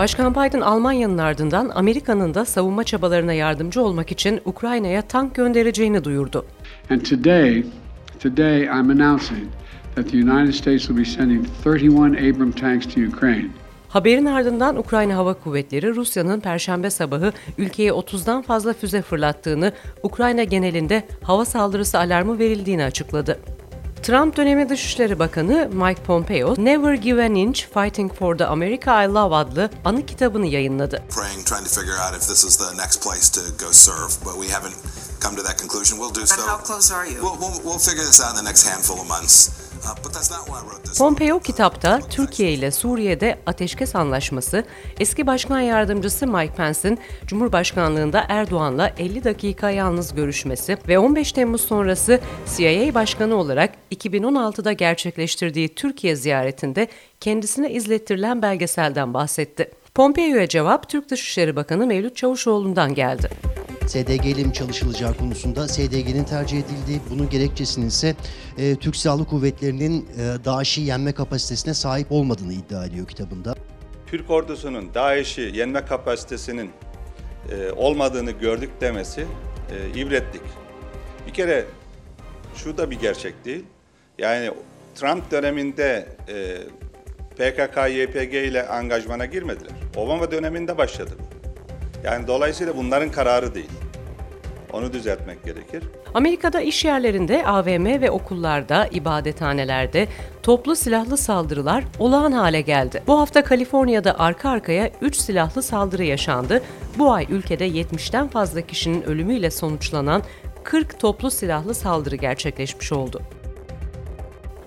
Başkan Biden Almanya'nın ardından Amerika'nın da savunma çabalarına yardımcı olmak için Ukrayna'ya tank göndereceğini duyurdu. And today, today I'm announcing that the United States will be sending 31 Abram tanks to Ukraine. Haberin ardından Ukrayna Hava Kuvvetleri Rusya'nın perşembe sabahı ülkeye 30'dan fazla füze fırlattığını, Ukrayna genelinde hava saldırısı alarmı verildiğini açıkladı. Trump dönemi Dışişleri Bakanı Mike Pompeo, Never Give an Inch Fighting for the America I Love adlı anı kitabını yayınladı. Praying, trying to figure out if this is the next place to go serve, but we haven't come to that conclusion. We'll do so. And how close are you? We'll, we'll, we'll figure this out in the next handful of months. Pompeo kitapta Türkiye ile Suriye'de ateşkes anlaşması, eski başkan yardımcısı Mike Pence'in Cumhurbaşkanlığında Erdoğan'la 50 dakika yalnız görüşmesi ve 15 Temmuz sonrası CIA Başkanı olarak 2016'da gerçekleştirdiği Türkiye ziyaretinde kendisine izlettirilen belgeselden bahsetti. Pompeo'ya cevap Türk Dışişleri Bakanı Mevlüt Çavuşoğlu'ndan geldi. SDG ile mi çalışılacağı konusunda SDG'nin tercih edildiği, bunun gerekçesinin ise e, Türk Silahlı Kuvvetleri'nin e, DAEŞ'i yenme kapasitesine sahip olmadığını iddia ediyor kitabında. Türk ordusunun DAEŞ'i yenme kapasitesinin e, olmadığını gördük demesi e, ibretlik. Bir kere şu da bir gerçek değil. Yani Trump döneminde e, PKK, YPG ile angajmana girmediler. Obama döneminde başladı bu. Yani dolayısıyla bunların kararı değil. Onu düzeltmek gerekir. Amerika'da iş yerlerinde, AVM ve okullarda, ibadethanelerde toplu silahlı saldırılar olağan hale geldi. Bu hafta Kaliforniya'da arka arkaya 3 silahlı saldırı yaşandı. Bu ay ülkede 70'ten fazla kişinin ölümüyle sonuçlanan 40 toplu silahlı saldırı gerçekleşmiş oldu.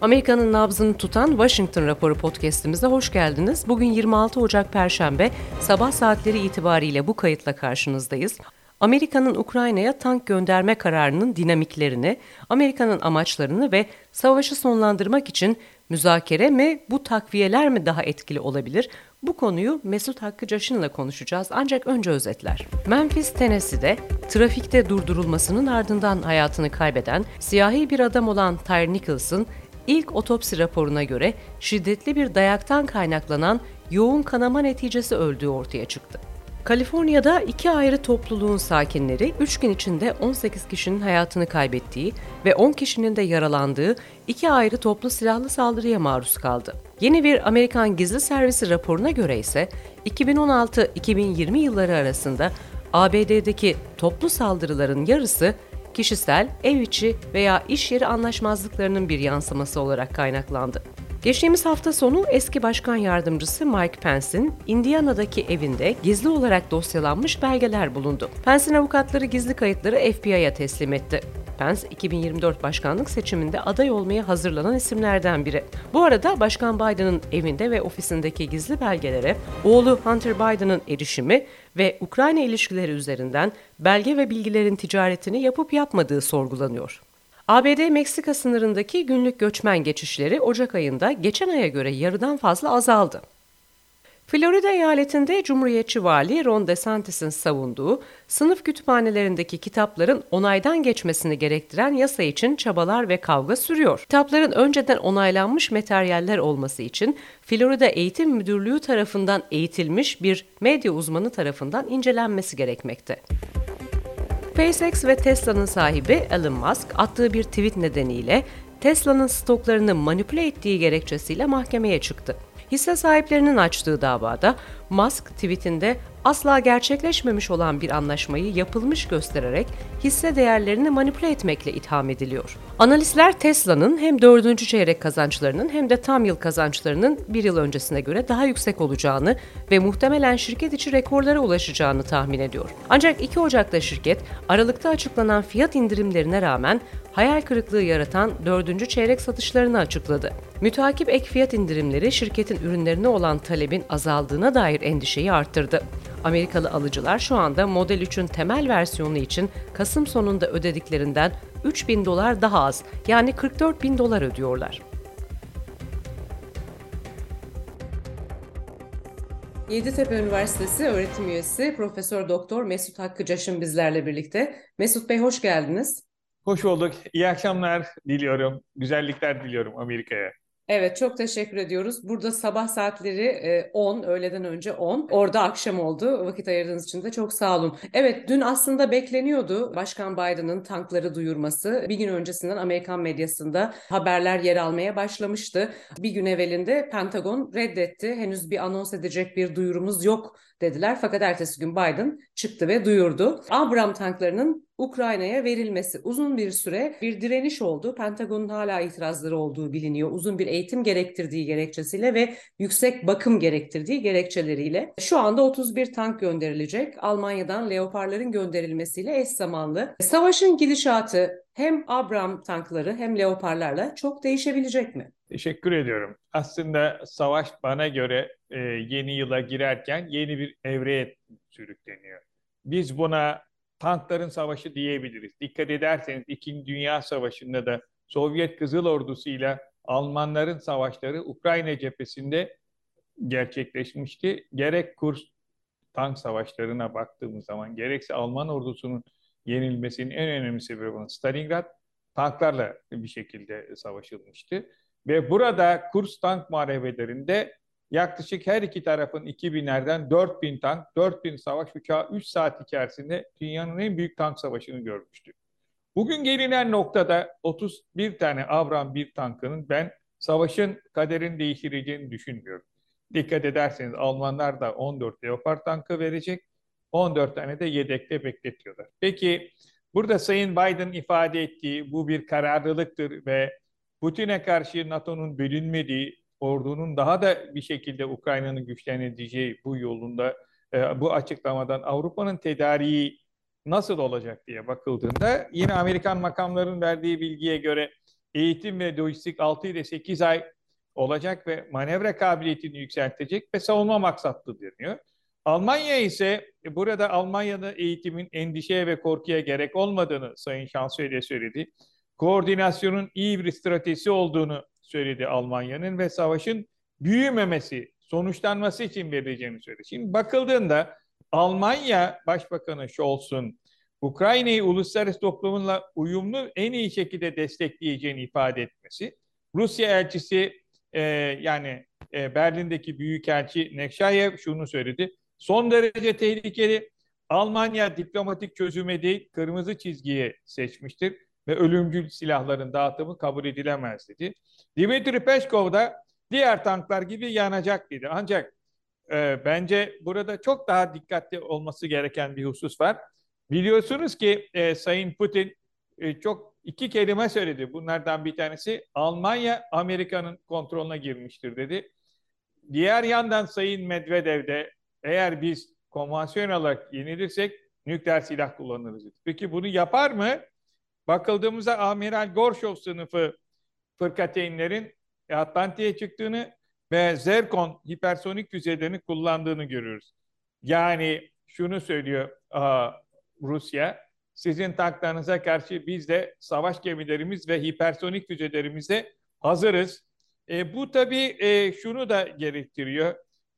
Amerika'nın nabzını tutan Washington raporu podcast'imize hoş geldiniz. Bugün 26 Ocak Perşembe sabah saatleri itibariyle bu kayıtla karşınızdayız. Amerika'nın Ukrayna'ya tank gönderme kararının dinamiklerini, Amerika'nın amaçlarını ve savaşı sonlandırmak için müzakere mi, bu takviyeler mi daha etkili olabilir? Bu konuyu Mesut Hakkı Caşın'la konuşacağız ancak önce özetler. Memphis, Tennessee'de trafikte durdurulmasının ardından hayatını kaybeden siyahi bir adam olan Tyre Nicholson İlk otopsi raporuna göre şiddetli bir dayaktan kaynaklanan yoğun kanama neticesi öldüğü ortaya çıktı. Kaliforniya'da iki ayrı topluluğun sakinleri 3 gün içinde 18 kişinin hayatını kaybettiği ve 10 kişinin de yaralandığı iki ayrı toplu silahlı saldırıya maruz kaldı. Yeni bir Amerikan Gizli Servisi raporuna göre ise 2016-2020 yılları arasında ABD'deki toplu saldırıların yarısı kişisel, ev içi veya iş yeri anlaşmazlıklarının bir yansıması olarak kaynaklandı. Geçtiğimiz hafta sonu eski başkan yardımcısı Mike Pence'in Indiana'daki evinde gizli olarak dosyalanmış belgeler bulundu. Pence'in avukatları gizli kayıtları FBI'ya teslim etti. Pence 2024 başkanlık seçiminde aday olmaya hazırlanan isimlerden biri. Bu arada Başkan Biden'ın evinde ve ofisindeki gizli belgelere oğlu Hunter Biden'ın erişimi ve Ukrayna ilişkileri üzerinden belge ve bilgilerin ticaretini yapıp yapmadığı sorgulanıyor. ABD-Meksika sınırındaki günlük göçmen geçişleri Ocak ayında geçen aya göre yarıdan fazla azaldı. Florida eyaletinde Cumhuriyetçi Vali Ron DeSantis'in savunduğu sınıf kütüphanelerindeki kitapların onaydan geçmesini gerektiren yasa için çabalar ve kavga sürüyor. Kitapların önceden onaylanmış materyaller olması için Florida Eğitim Müdürlüğü tarafından eğitilmiş bir medya uzmanı tarafından incelenmesi gerekmekte. SpaceX ve Tesla'nın sahibi Elon Musk attığı bir tweet nedeniyle Tesla'nın stoklarını manipüle ettiği gerekçesiyle mahkemeye çıktı. Hisse sahiplerinin açtığı davada Musk tweetinde asla gerçekleşmemiş olan bir anlaşmayı yapılmış göstererek hisse değerlerini manipüle etmekle itham ediliyor. Analistler Tesla'nın hem dördüncü çeyrek kazançlarının hem de tam yıl kazançlarının bir yıl öncesine göre daha yüksek olacağını ve muhtemelen şirket içi rekorlara ulaşacağını tahmin ediyor. Ancak 2 Ocak'ta şirket Aralık'ta açıklanan fiyat indirimlerine rağmen hayal kırıklığı yaratan dördüncü çeyrek satışlarını açıkladı. Mütakip ek fiyat indirimleri şirketin ürünlerine olan talebin azaldığına dair endişeyi arttırdı. Amerikalı alıcılar şu anda Model 3'ün temel versiyonu için Kasım sonunda ödediklerinden 3 bin dolar daha az yani 44 bin dolar ödüyorlar. Yeditepe Üniversitesi öğretim üyesi Profesör Doktor Mesut Hakkı Caşın bizlerle birlikte. Mesut Bey hoş geldiniz. Hoş bulduk. İyi akşamlar diliyorum. Güzellikler diliyorum Amerika'ya. Evet çok teşekkür ediyoruz. Burada sabah saatleri e, 10, öğleden önce 10. Orada akşam oldu. Vakit ayırdığınız için de çok sağ olun. Evet dün aslında bekleniyordu Başkan Biden'ın tankları duyurması. Bir gün öncesinden Amerikan medyasında haberler yer almaya başlamıştı. Bir gün evvelinde Pentagon reddetti. Henüz bir anons edecek bir duyurumuz yok dediler. Fakat ertesi gün Biden çıktı ve duyurdu. Abram tanklarının Ukrayna'ya verilmesi uzun bir süre bir direniş oldu. Pentagon'un hala itirazları olduğu biliniyor. Uzun bir eğitim gerektirdiği gerekçesiyle ve yüksek bakım gerektirdiği gerekçeleriyle. Şu anda 31 tank gönderilecek. Almanya'dan Leopard'ların gönderilmesiyle eş zamanlı. Savaşın gidişatı hem Abram tankları hem Leopard'larla çok değişebilecek mi? Teşekkür ediyorum. Aslında savaş bana göre e, yeni yıla girerken yeni bir evreye sürükleniyor. Biz buna tankların savaşı diyebiliriz. Dikkat ederseniz İkinci Dünya Savaşı'nda da Sovyet Kızıl Ordusu ile Almanların savaşları Ukrayna cephesinde gerçekleşmişti. Gerek Kurs tank savaşlarına baktığımız zaman gerekse Alman ordusunun yenilmesinin en önemli sebebi olan Stalingrad tanklarla bir şekilde savaşılmıştı. Ve burada Kurs tank muharebelerinde yaklaşık her iki tarafın 2000'lerden 4000 tank, 4000 savaş uçağı 3 saat içerisinde dünyanın en büyük tank savaşını görmüştü. Bugün gelinen noktada 31 tane Avram bir tankının ben savaşın kaderini değiştireceğini düşünmüyorum. Dikkat ederseniz Almanlar da 14 Leopard tankı verecek. 14 tane de yedekte bekletiyorlar. Peki burada Sayın Biden ifade ettiği bu bir kararlılıktır ve Putin'e karşı NATO'nun bölünmediği, ordunun daha da bir şekilde Ukrayna'nın güçleneceği bu yolunda e, bu açıklamadan Avrupa'nın tedariği nasıl olacak diye bakıldığında yine Amerikan makamların verdiği bilgiye göre eğitim ve lojistik 6 ile 8 ay olacak ve manevra kabiliyetini yükseltecek ve savunma maksatlı deniyor. Almanya ise burada Almanya'da eğitimin endişeye ve korkuya gerek olmadığını Sayın Şansölye söyledi. Koordinasyonun iyi bir stratejisi olduğunu söyledi Almanya'nın ve savaşın büyümemesi, sonuçlanması için verileceğini söyledi. Şimdi bakıldığında Almanya Başbakanı Scholz'un Ukrayna'yı uluslararası toplumunla uyumlu en iyi şekilde destekleyeceğini ifade etmesi, Rusya elçisi e, yani e, Berlin'deki büyükelçi Nekşayev şunu söyledi. Son derece tehlikeli. Almanya diplomatik çözüme değil kırmızı çizgiye seçmiştir ve ölümcül silahların dağıtımı kabul edilemez dedi. Dimitri Peskov da diğer tanklar gibi yanacak dedi. Ancak e, bence burada çok daha dikkatli olması gereken bir husus var. Biliyorsunuz ki e, Sayın Putin e, çok iki kelime söyledi. Bunlardan bir tanesi Almanya Amerika'nın kontrolüne girmiştir dedi. Diğer yandan Sayın Medvedev de eğer biz konvansiyonel olarak yenilirsek nükleer silah kullanırız dedi. Peki bunu yapar mı? Bakıldığımızda Amiral Gorshov sınıfı fırkateynlerin Atlantik'e çıktığını ve Zerkon hipersonik füzelerini kullandığını görüyoruz. Yani şunu söylüyor Rusya, sizin tanklarınıza karşı biz de savaş gemilerimiz ve hipersonik füzelerimizle hazırız. E, bu tabii e, şunu da gerektiriyor.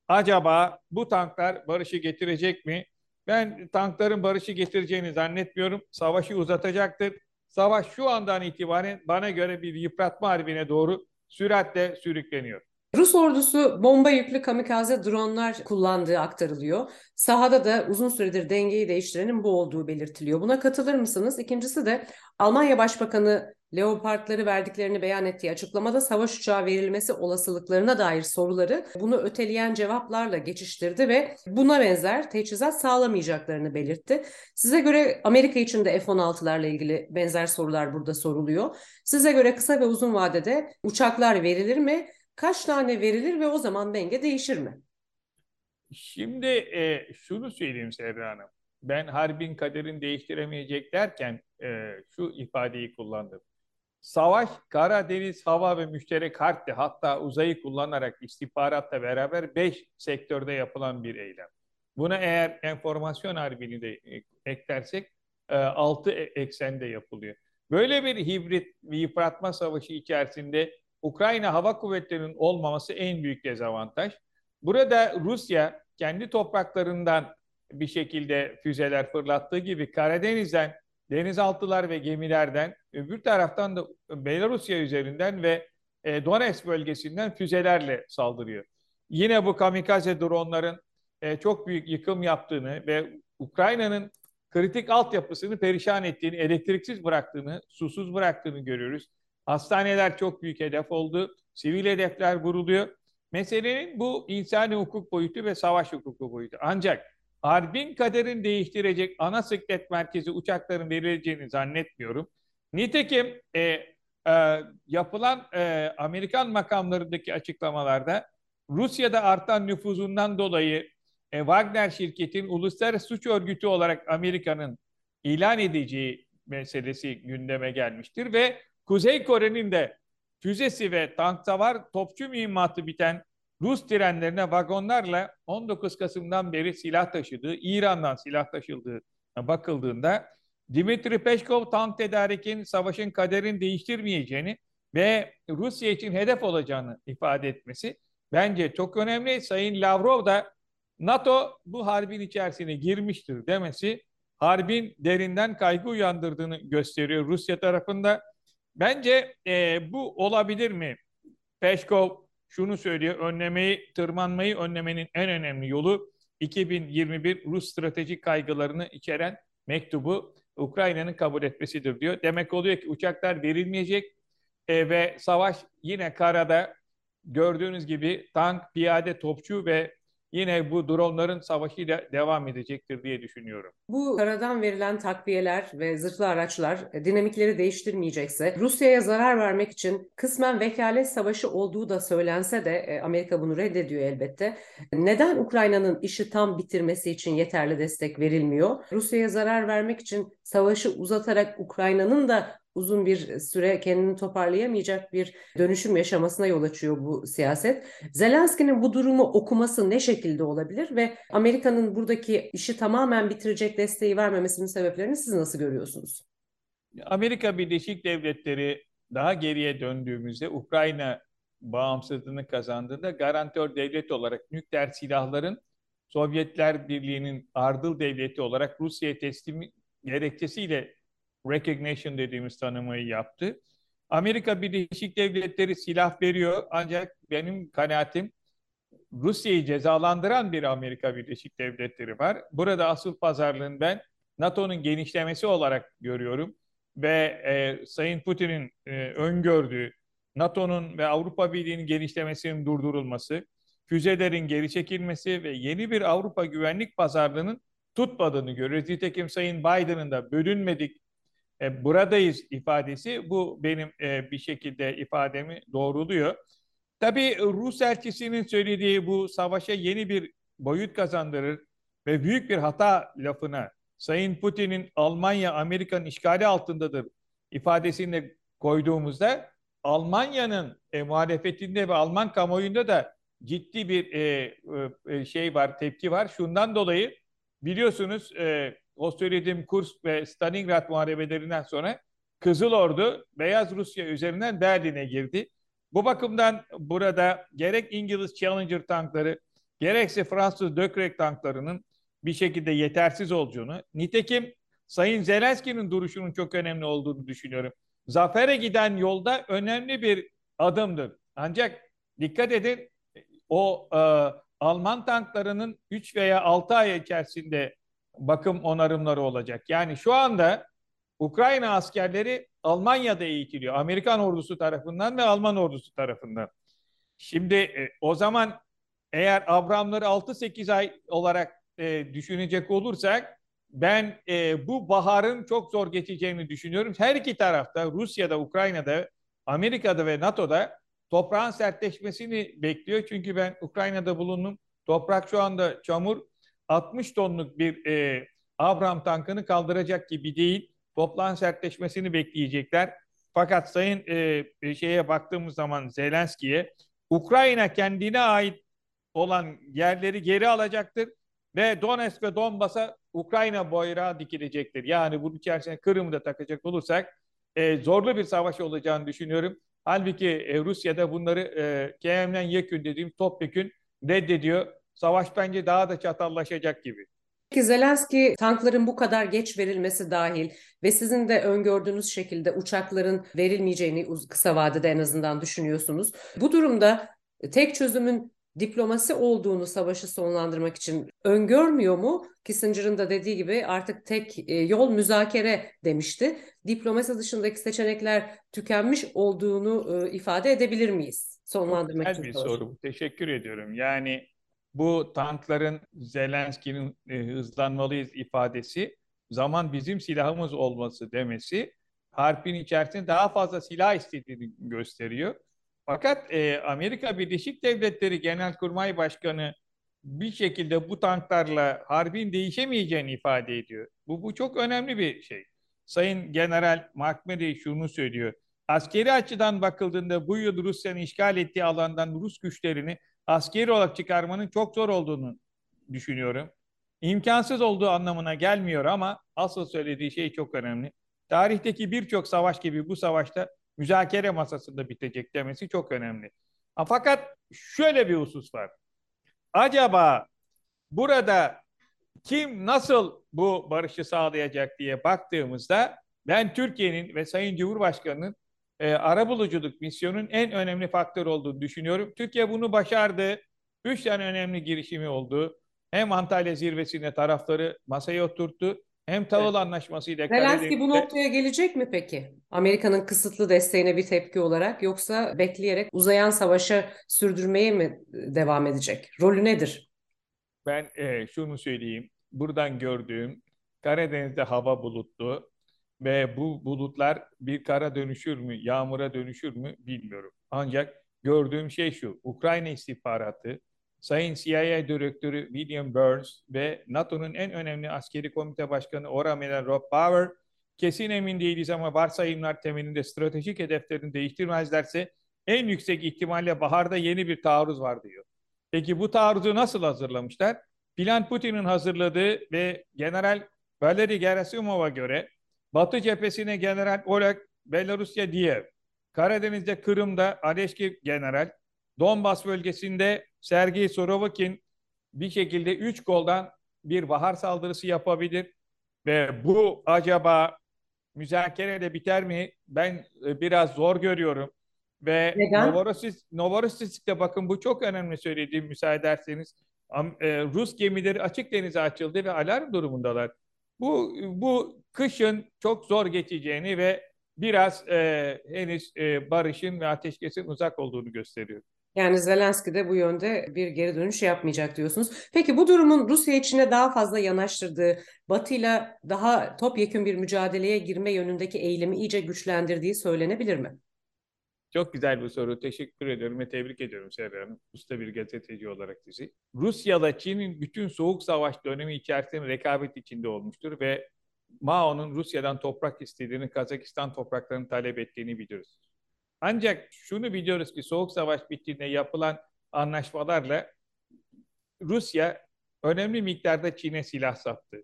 Acaba bu tanklar barışı getirecek mi? Ben tankların barışı getireceğini zannetmiyorum. Savaşı uzatacaktır. Savaş şu andan itibaren bana göre bir yıpratma harbine doğru süratle sürükleniyor. Rus ordusu bomba yüklü kamikaze dronlar kullandığı aktarılıyor. Sahada da uzun süredir dengeyi değiştirenin bu olduğu belirtiliyor. Buna katılır mısınız? İkincisi de Almanya Başbakanı Leopardları verdiklerini beyan ettiği açıklamada savaş uçağı verilmesi olasılıklarına dair soruları bunu öteleyen cevaplarla geçiştirdi ve buna benzer teçhizat sağlamayacaklarını belirtti. Size göre Amerika için de F-16'larla ilgili benzer sorular burada soruluyor. Size göre kısa ve uzun vadede uçaklar verilir mi? Kaç tane verilir ve o zaman denge değişir mi? Şimdi e, şunu söyleyeyim Serra Hanım. Ben harbin kaderini değiştiremeyecek derken e, şu ifadeyi kullandım. Savaş, kara, deniz, hava ve müşterek harpte hatta uzayı kullanarak istihbaratla beraber beş sektörde yapılan bir eylem. Buna eğer enformasyon harbini de e, eklersek e, altı e, eksende yapılıyor. Böyle bir hibrit bir yıpratma savaşı içerisinde Ukrayna Hava Kuvvetleri'nin olmaması en büyük dezavantaj. Burada Rusya kendi topraklarından bir şekilde füzeler fırlattığı gibi Karadeniz'den denizaltılar ve gemilerden öbür taraftan da Belarusya üzerinden ve e, Donetsk bölgesinden füzelerle saldırıyor. Yine bu kamikaze dronların e, çok büyük yıkım yaptığını ve Ukrayna'nın kritik altyapısını perişan ettiğini, elektriksiz bıraktığını, susuz bıraktığını görüyoruz. Hastaneler çok büyük hedef oldu. Sivil hedefler vuruluyor. Meselenin bu insani hukuk boyutu ve savaş hukuku boyutu. Ancak harbin kaderini değiştirecek ana sıklet merkezi uçakların verileceğini zannetmiyorum. Nitekim e, e, yapılan e, Amerikan makamlarındaki açıklamalarda Rusya'da artan nüfuzundan dolayı e, Wagner şirketin uluslararası suç örgütü olarak Amerika'nın ilan edeceği meselesi gündeme gelmiştir ve Kuzey Kore'nin de füzesi ve tank savar topçu mühimmatı biten Rus trenlerine vagonlarla 19 Kasım'dan beri silah taşıdığı, İran'dan silah taşıldığı bakıldığında Dimitri Peşkov tank tedarikin savaşın kaderini değiştirmeyeceğini ve Rusya için hedef olacağını ifade etmesi bence çok önemli. Sayın Lavrov da NATO bu harbin içerisine girmiştir demesi harbin derinden kaygı uyandırdığını gösteriyor Rusya tarafında. Bence e, bu olabilir mi? Peşkov şunu söylüyor, önlemeyi, tırmanmayı önlemenin en önemli yolu 2021 Rus stratejik kaygılarını içeren mektubu Ukrayna'nın kabul etmesidir diyor. Demek oluyor ki uçaklar verilmeyecek e, ve savaş yine karada gördüğünüz gibi tank, piyade, topçu ve yine bu dronların savaşıyla devam edecektir diye düşünüyorum. Bu karadan verilen takviyeler ve zırhlı araçlar e, dinamikleri değiştirmeyecekse Rusya'ya zarar vermek için kısmen vekalet savaşı olduğu da söylense de e, Amerika bunu reddediyor elbette. Neden Ukrayna'nın işi tam bitirmesi için yeterli destek verilmiyor? Rusya'ya zarar vermek için savaşı uzatarak Ukrayna'nın da uzun bir süre kendini toparlayamayacak bir dönüşüm yaşamasına yol açıyor bu siyaset. Zelenski'nin bu durumu okuması ne şekilde olabilir ve Amerika'nın buradaki işi tamamen bitirecek desteği vermemesinin sebeplerini siz nasıl görüyorsunuz? Amerika Birleşik Devletleri daha geriye döndüğümüzde Ukrayna bağımsızlığını kazandığında garantör devlet olarak nükleer silahların Sovyetler Birliği'nin ardıl devleti olarak Rusya'ya teslimi gerekçesiyle recognition dediğimiz tanımayı yaptı. Amerika Birleşik Devletleri silah veriyor ancak benim kanaatim Rusya'yı cezalandıran bir Amerika Birleşik Devletleri var. Burada asıl pazarlığın ben NATO'nun genişlemesi olarak görüyorum ve e, Sayın Putin'in e, öngördüğü NATO'nun ve Avrupa Birliği'nin genişlemesinin durdurulması, füzelerin geri çekilmesi ve yeni bir Avrupa güvenlik pazarlığının tutmadığını görüyoruz. Nitekim Sayın Biden'ın da bölünmedik e, buradayız ifadesi bu benim e, bir şekilde ifademi doğruluyor. Tabii Rus elçisinin söylediği bu savaşa yeni bir boyut kazandırır ve büyük bir hata lafına Sayın Putin'in Almanya Amerika'nın işgali altındadır ifadesini koyduğumuzda Almanya'nın e, muhalefetinde ve Alman kamuoyunda da ciddi bir e, e, şey var, tepki var. Şundan dolayı biliyorsunuz e, o söylediğim Kursk ve Stalingrad muharebelerinden sonra Kızıl Ordu Beyaz Rusya üzerinden Berlin'e girdi. Bu bakımdan burada gerek İngiliz Challenger tankları gerekse Fransız Dökrek tanklarının bir şekilde yetersiz olduğunu, nitekim Sayın Zelenski'nin duruşunun çok önemli olduğunu düşünüyorum. Zafere giden yolda önemli bir adımdır. Ancak dikkat edin o e, Alman tanklarının 3 veya 6 ay içerisinde bakım onarımları olacak. Yani şu anda Ukrayna askerleri Almanya'da eğitiliyor. Amerikan ordusu tarafından ve Alman ordusu tarafından. Şimdi e, o zaman eğer Abramları 6-8 ay olarak e, düşünecek olursak ben e, bu baharın çok zor geçeceğini düşünüyorum. Her iki tarafta Rusya'da, Ukrayna'da, Amerika'da ve NATO'da toprağın sertleşmesini bekliyor. Çünkü ben Ukrayna'da bulundum. Toprak şu anda çamur 60 tonluk bir e, Abram tankını kaldıracak gibi değil. Toplam sertleşmesini bekleyecekler. Fakat sayın e, şeye baktığımız zaman Zelenski'ye Ukrayna kendine ait olan yerleri geri alacaktır ve Donetsk ve Donbas'a Ukrayna bayrağı dikilecektir. Yani bunun içerisine Kırım'ı da takacak olursak e, zorlu bir savaş olacağını düşünüyorum. Halbuki e, Rusya'da bunları e, Kemlen yekün dediğim topyekün reddediyor. Savaş bence daha da çatallaşacak gibi. Peki Zelenski tankların bu kadar geç verilmesi dahil ve sizin de öngördüğünüz şekilde uçakların verilmeyeceğini kısa vadede en azından düşünüyorsunuz. Bu durumda tek çözümün diplomasi olduğunu savaşı sonlandırmak için öngörmüyor mu? Kissinger'ın da dediği gibi artık tek e, yol müzakere demişti. Diplomasi dışındaki seçenekler tükenmiş olduğunu e, ifade edebilir miyiz? Sonlandırmak Güzel için. bir soru. Teşekkür ediyorum. Yani bu tankların Zelenski'nin e, hızlanmalıyız ifadesi zaman bizim silahımız olması demesi harpin içerisinde daha fazla silah istediğini gösteriyor. Fakat e, Amerika Birleşik Devletleri Genelkurmay Başkanı bir şekilde bu tanklarla harbin değişemeyeceğini ifade ediyor. Bu, bu çok önemli bir şey. Sayın General McMurray şunu söylüyor. Askeri açıdan bakıldığında bu yıl Rusya'nın işgal ettiği alandan Rus güçlerini askeri olarak çıkarmanın çok zor olduğunu düşünüyorum. İmkansız olduğu anlamına gelmiyor ama asıl söylediği şey çok önemli. Tarihteki birçok savaş gibi bu savaşta müzakere masasında bitecek demesi çok önemli. Fakat şöyle bir husus var. Acaba burada kim nasıl bu barışı sağlayacak diye baktığımızda ben Türkiye'nin ve Sayın Cumhurbaşkanı'nın e, arabuluculuk misyonun en önemli faktör olduğunu düşünüyorum. Türkiye bunu başardı. Üç tane önemli girişimi oldu. Hem Antalya zirvesinde tarafları masaya oturttu. Hem Tavıl evet. Anlaşması ile Zelenski bu noktaya gelecek mi peki? Amerika'nın kısıtlı desteğine bir tepki olarak yoksa bekleyerek uzayan savaşa sürdürmeye mi devam edecek? Rolü nedir? Ben e, şunu söyleyeyim. Buradan gördüğüm Karadeniz'de hava bulutlu ve bu bulutlar bir kara dönüşür mü, yağmura dönüşür mü bilmiyorum. Ancak gördüğüm şey şu. Ukrayna istihbaratı, Sayın CIA Direktörü William Burns ve NATO'nun en önemli askeri komite başkanı Oramiral Rob Power kesin emin değiliz ama varsayımlar temelinde stratejik hedeflerini değiştirmezlerse en yüksek ihtimalle baharda yeni bir taarruz var diyor. Peki bu taarruzu nasıl hazırlamışlar? Plan Putin'in hazırladığı ve General Valery Gerasimov'a göre Batı cephesine General Oleg Belarusya diye, Karadeniz'de Kırım'da Aleşki General, Donbas bölgesinde Sergey Sorovakin bir şekilde üç goldan bir bahar saldırısı yapabilir. Ve bu acaba müzakereyle biter mi? Ben e, biraz zor görüyorum. Ve Neden? Novorossiysk, Novorossiysk'te bakın bu çok önemli söylediğim müsaade ederseniz. E, Rus gemileri açık denize açıldı ve alarm durumundalar. Bu, bu kışın çok zor geçeceğini ve biraz e, henüz e, barışın ve ateşkesin uzak olduğunu gösteriyor. Yani Zelenski de bu yönde bir geri dönüş yapmayacak diyorsunuz. Peki bu durumun Rusya içine daha fazla yanaştırdığı, Batı'yla daha topyekun bir mücadeleye girme yönündeki eğilimi iyice güçlendirdiği söylenebilir mi? Çok güzel bir soru. Teşekkür ediyorum ve tebrik ediyorum Serra Hanım. Usta bir gazeteci olarak sizi. Rusya'da Çin'in bütün soğuk savaş dönemi içerisinde rekabet içinde olmuştur ve Mao'nun Rusya'dan toprak istediğini, Kazakistan topraklarını talep ettiğini biliyoruz. Ancak şunu biliyoruz ki Soğuk Savaş bittiğinde yapılan anlaşmalarla Rusya önemli miktarda Çin'e silah sattı.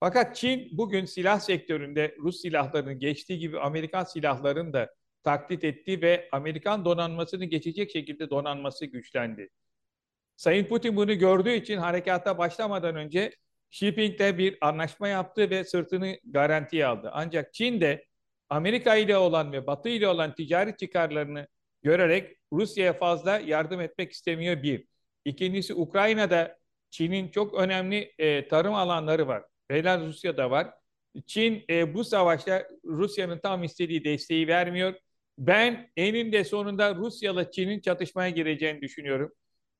Fakat Çin bugün silah sektöründe Rus silahlarının geçtiği gibi Amerikan silahlarını da taklit etti ve Amerikan donanmasını geçecek şekilde donanması güçlendi. Sayın Putin bunu gördüğü için harekata başlamadan önce Shipping'de bir anlaşma yaptı ve sırtını garantiye aldı. Ancak Çin de Amerika ile olan ve Batı ile olan ticari çıkarlarını görerek Rusya'ya fazla yardım etmek istemiyor bir. İkincisi Ukrayna'da Çin'in çok önemli e, tarım alanları var. Belarusya'da var. Çin e, bu savaşta Rusya'nın tam istediği desteği vermiyor. Ben eninde sonunda Rusya'la Çin'in çatışmaya gireceğini düşünüyorum.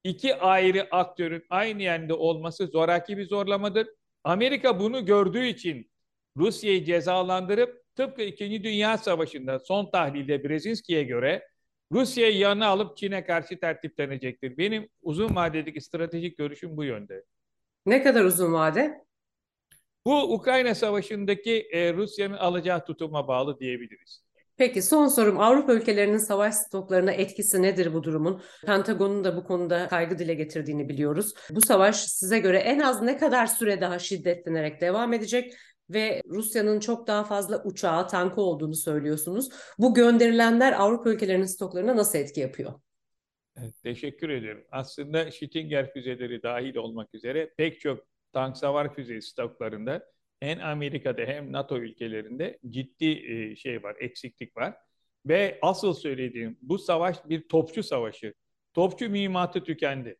İki ayrı aktörün aynı yerde olması zoraki bir zorlamadır. Amerika bunu gördüğü için Rusya'yı cezalandırıp tıpkı İkinci Dünya Savaşı'nda son tahlilde Brzezinski'ye göre Rusya'yı yanına alıp Çin'e karşı tertiplenecektir. Benim uzun vadedeki stratejik görüşüm bu yönde. Ne kadar uzun vade? Bu Ukrayna Savaşı'ndaki e, Rusya'nın alacağı tutuma bağlı diyebiliriz. Peki son sorum Avrupa ülkelerinin savaş stoklarına etkisi nedir bu durumun? Pentagon'un da bu konuda kaygı dile getirdiğini biliyoruz. Bu savaş size göre en az ne kadar süre daha şiddetlenerek devam edecek ve Rusya'nın çok daha fazla uçağı, tankı olduğunu söylüyorsunuz. Bu gönderilenler Avrupa ülkelerinin stoklarına nasıl etki yapıyor? Teşekkür ederim. Aslında Stinger füzeleri dahil olmak üzere pek çok tank savar füze stoklarında hem Amerika'da hem NATO ülkelerinde ciddi e, şey var, eksiklik var. Ve asıl söylediğim bu savaş bir topçu savaşı. Topçu mühimmatı tükendi.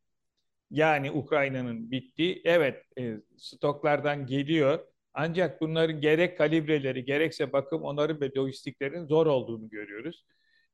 Yani Ukrayna'nın bitti. Evet e, stoklardan geliyor. Ancak bunların gerek kalibreleri gerekse bakım onarım ve lojistiklerin zor olduğunu görüyoruz.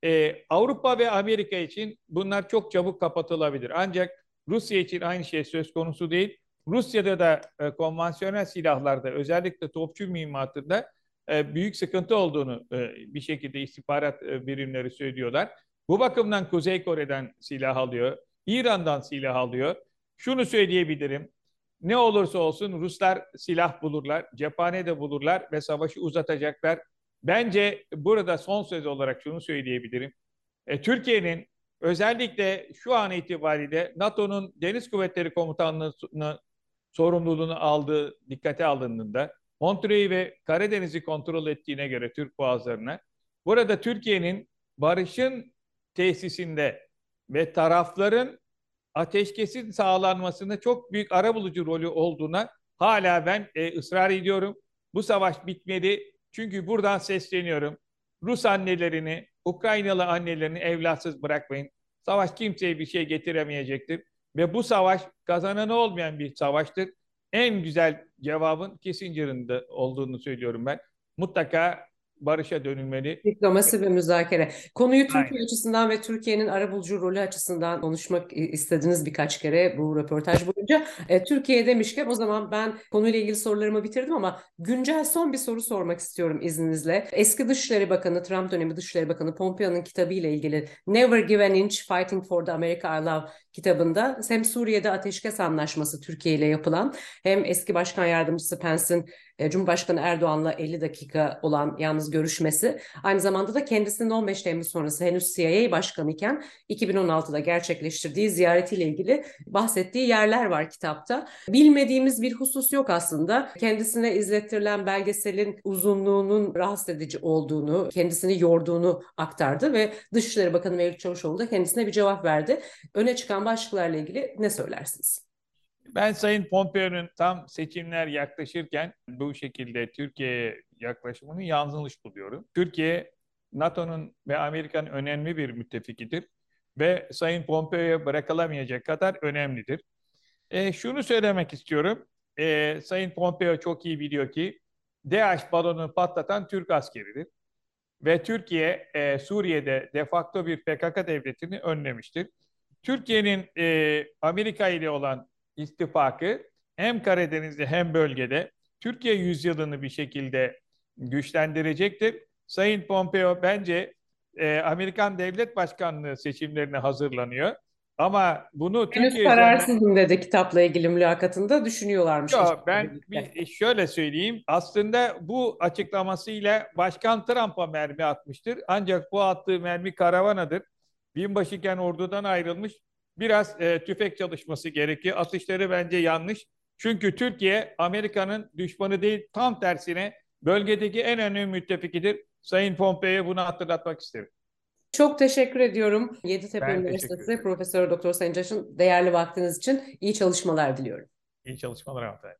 Ee, Avrupa ve Amerika için bunlar çok çabuk kapatılabilir. Ancak Rusya için aynı şey söz konusu değil. Rusya'da da e, konvansiyonel silahlarda özellikle topçu mühimmatında e, büyük sıkıntı olduğunu e, bir şekilde istihbarat e, birimleri söylüyorlar. Bu bakımdan Kuzey Kore'den silah alıyor, İran'dan silah alıyor. Şunu söyleyebilirim. Ne olursa olsun Ruslar silah bulurlar, cephane de bulurlar ve savaşı uzatacaklar. Bence burada son söz olarak şunu söyleyebilirim. E, Türkiye'nin özellikle şu an itibariyle NATO'nun Deniz Kuvvetleri Komutanlığı'nın sorumluluğunu aldığı, dikkate alındığında Montreux'u ve Karadeniz'i kontrol ettiğine göre Türk boğazlarına burada Türkiye'nin barışın tesisinde ve tarafların ateşkesin sağlanmasında çok büyük arabulucu rolü olduğuna hala ben e, ısrar ediyorum. Bu savaş bitmedi. Çünkü buradan sesleniyorum. Rus annelerini, Ukraynalı annelerini evlatsız bırakmayın. Savaş kimseye bir şey getiremeyecektir. Ve bu savaş kazananı olmayan bir savaştır. En güzel cevabın Kissinger'ın da olduğunu söylüyorum ben. Mutlaka barışa dönülmeli. Diplomasi ve müzakere. Konuyu Türkiye Aynen. açısından ve Türkiye'nin arabulucu rolü açısından konuşmak istediniz birkaç kere bu röportaj boyunca. E, Türkiye demişken o zaman ben konuyla ilgili sorularımı bitirdim ama güncel son bir soru sormak istiyorum izninizle. Eski Dışişleri Bakanı, Trump dönemi Dışişleri Bakanı Pompeo'nun kitabıyla ilgili Never Give an Inch Fighting for the America I Love kitabında hem Suriye'de ateşkes anlaşması Türkiye ile yapılan hem eski Başkan Yardımcısı Pence'in Cumhurbaşkanı Erdoğan'la 50 dakika olan yalnız görüşmesi. Aynı zamanda da kendisinin 15 Temmuz sonrası henüz CIA Başkanı iken 2016'da gerçekleştirdiği ziyaretiyle ilgili bahsettiği yerler var kitapta. Bilmediğimiz bir husus yok aslında. Kendisine izlettirilen belgeselin uzunluğunun rahatsız edici olduğunu, kendisini yorduğunu aktardı ve Dışişleri Bakanı Mevlüt Çavuşoğlu da kendisine bir cevap verdi. Öne çıkan başlıklarla ilgili ne söylersiniz? Ben Sayın Pompeo'nun tam seçimler yaklaşırken bu şekilde Türkiye'ye yaklaşımını yanlış buluyorum. Türkiye NATO'nun ve Amerika'nın önemli bir müttefikidir ve Sayın Pompeo'ya bırakılamayacak kadar önemlidir. E, şunu söylemek istiyorum. E, Sayın Pompeo çok iyi biliyor ki DH balonunu patlatan Türk askeridir. Ve Türkiye e, Suriye'de de facto bir PKK devletini önlemiştir. Türkiye'nin e, Amerika ile olan ittifakı hem Karadeniz'de hem bölgede Türkiye yüzyılını bir şekilde güçlendirecektir. Sayın Pompeo bence e, Amerikan Devlet Başkanlığı seçimlerine hazırlanıyor. Ama bunu Henüz Türkiye kararsızım dedi kitapla ilgili mülakatında düşünüyorlarmış. Yok, ben bir şöyle söyleyeyim. Aslında bu açıklamasıyla Başkan Trump'a mermi atmıştır. Ancak bu attığı mermi karavanadır. Binbaşıken ordudan ayrılmış. Biraz e, tüfek çalışması gerekiyor. Atışları bence yanlış. Çünkü Türkiye Amerika'nın düşmanı değil tam tersine bölgedeki en önemli müttefikidir. Sayın Pompeo'ya bunu hatırlatmak isterim. Çok teşekkür ediyorum. Yeditepe Üniversitesi. Profesör Doktor Sayın Caş'ın değerli vaktiniz için iyi çalışmalar diliyorum. İyi çalışmalar hanımefendi.